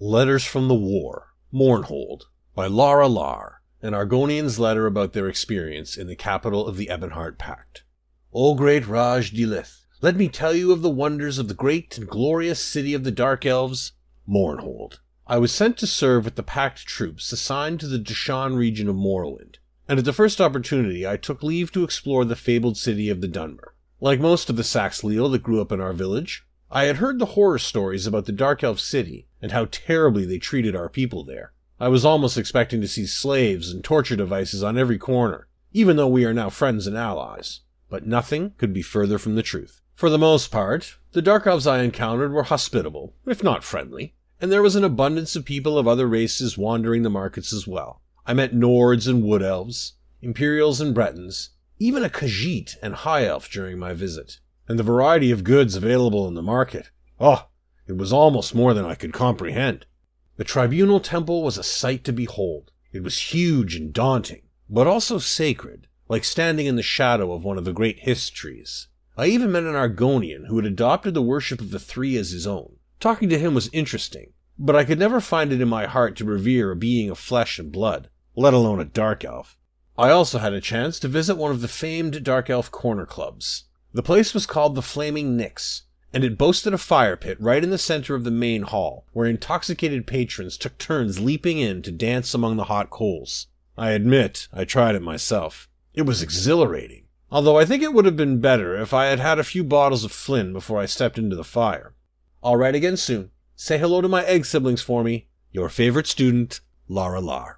Letters from the War, Mournhold, by Lara Lar, an Argonian's letter about their experience in the capital of the Ebonheart Pact. O great Raj Dilith, let me tell you of the wonders of the great and glorious city of the Dark Elves, Mournhold. I was sent to serve with the Pact troops assigned to the Deshaan region of Morrowind, and at the first opportunity I took leave to explore the fabled city of the Dunmer. Like most of the Saxhleel that grew up in our village, I had heard the horror stories about the Dark Elf city and how terribly they treated our people there. I was almost expecting to see slaves and torture devices on every corner, even though we are now friends and allies. But nothing could be further from the truth. For the most part, the Dark Elves I encountered were hospitable, if not friendly, and there was an abundance of people of other races wandering the markets as well. I met Nords and Wood Elves, Imperials and Bretons, even a Khajiit and High Elf during my visit and the variety of goods available in the market. Oh, it was almost more than I could comprehend. The tribunal temple was a sight to behold. It was huge and daunting, but also sacred, like standing in the shadow of one of the great histories. I even met an Argonian who had adopted the worship of the three as his own. Talking to him was interesting, but I could never find it in my heart to revere a being of flesh and blood, let alone a dark elf. I also had a chance to visit one of the famed dark elf corner clubs. The place was called the Flaming Nix, and it boasted a fire pit right in the center of the main hall, where intoxicated patrons took turns leaping in to dance among the hot coals. I admit, I tried it myself. It was exhilarating, although I think it would have been better if I had had a few bottles of flin before I stepped into the fire. I'll write again soon. Say hello to my egg siblings for me. Your favorite student, Lara Lar.